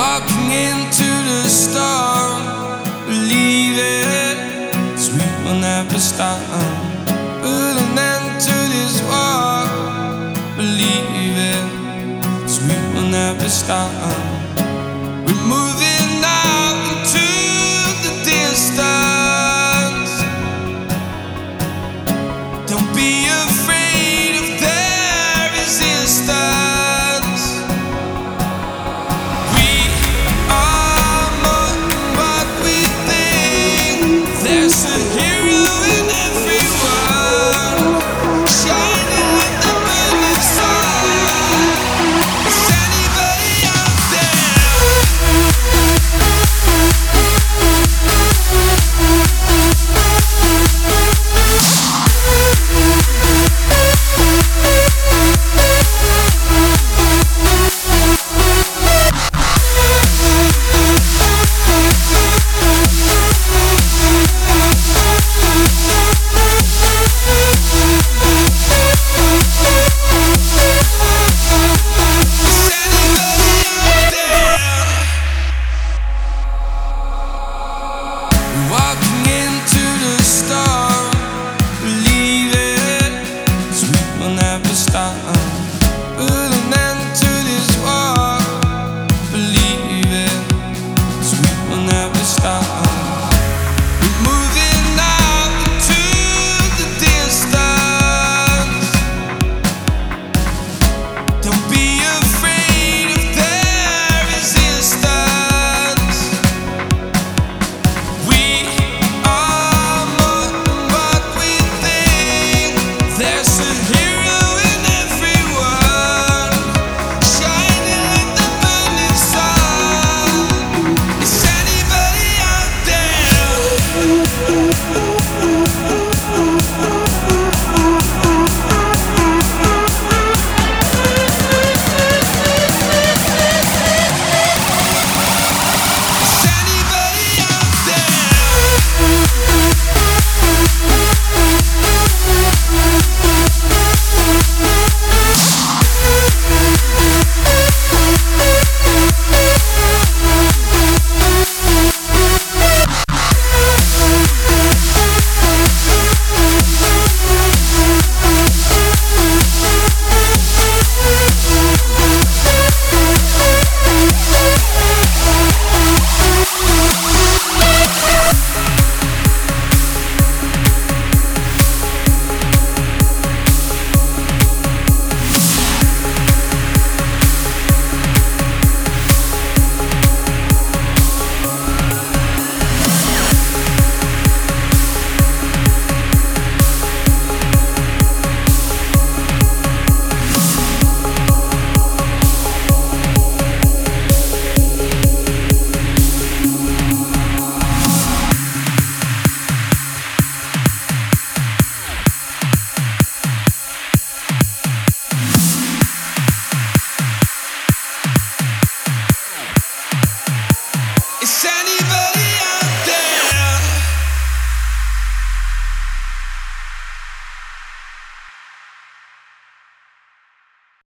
Walking into the storm, believe it, cause we will never stop. Put an end to this war, believe it, cause we will never stop. We're moving out into the distance. Don't be walking into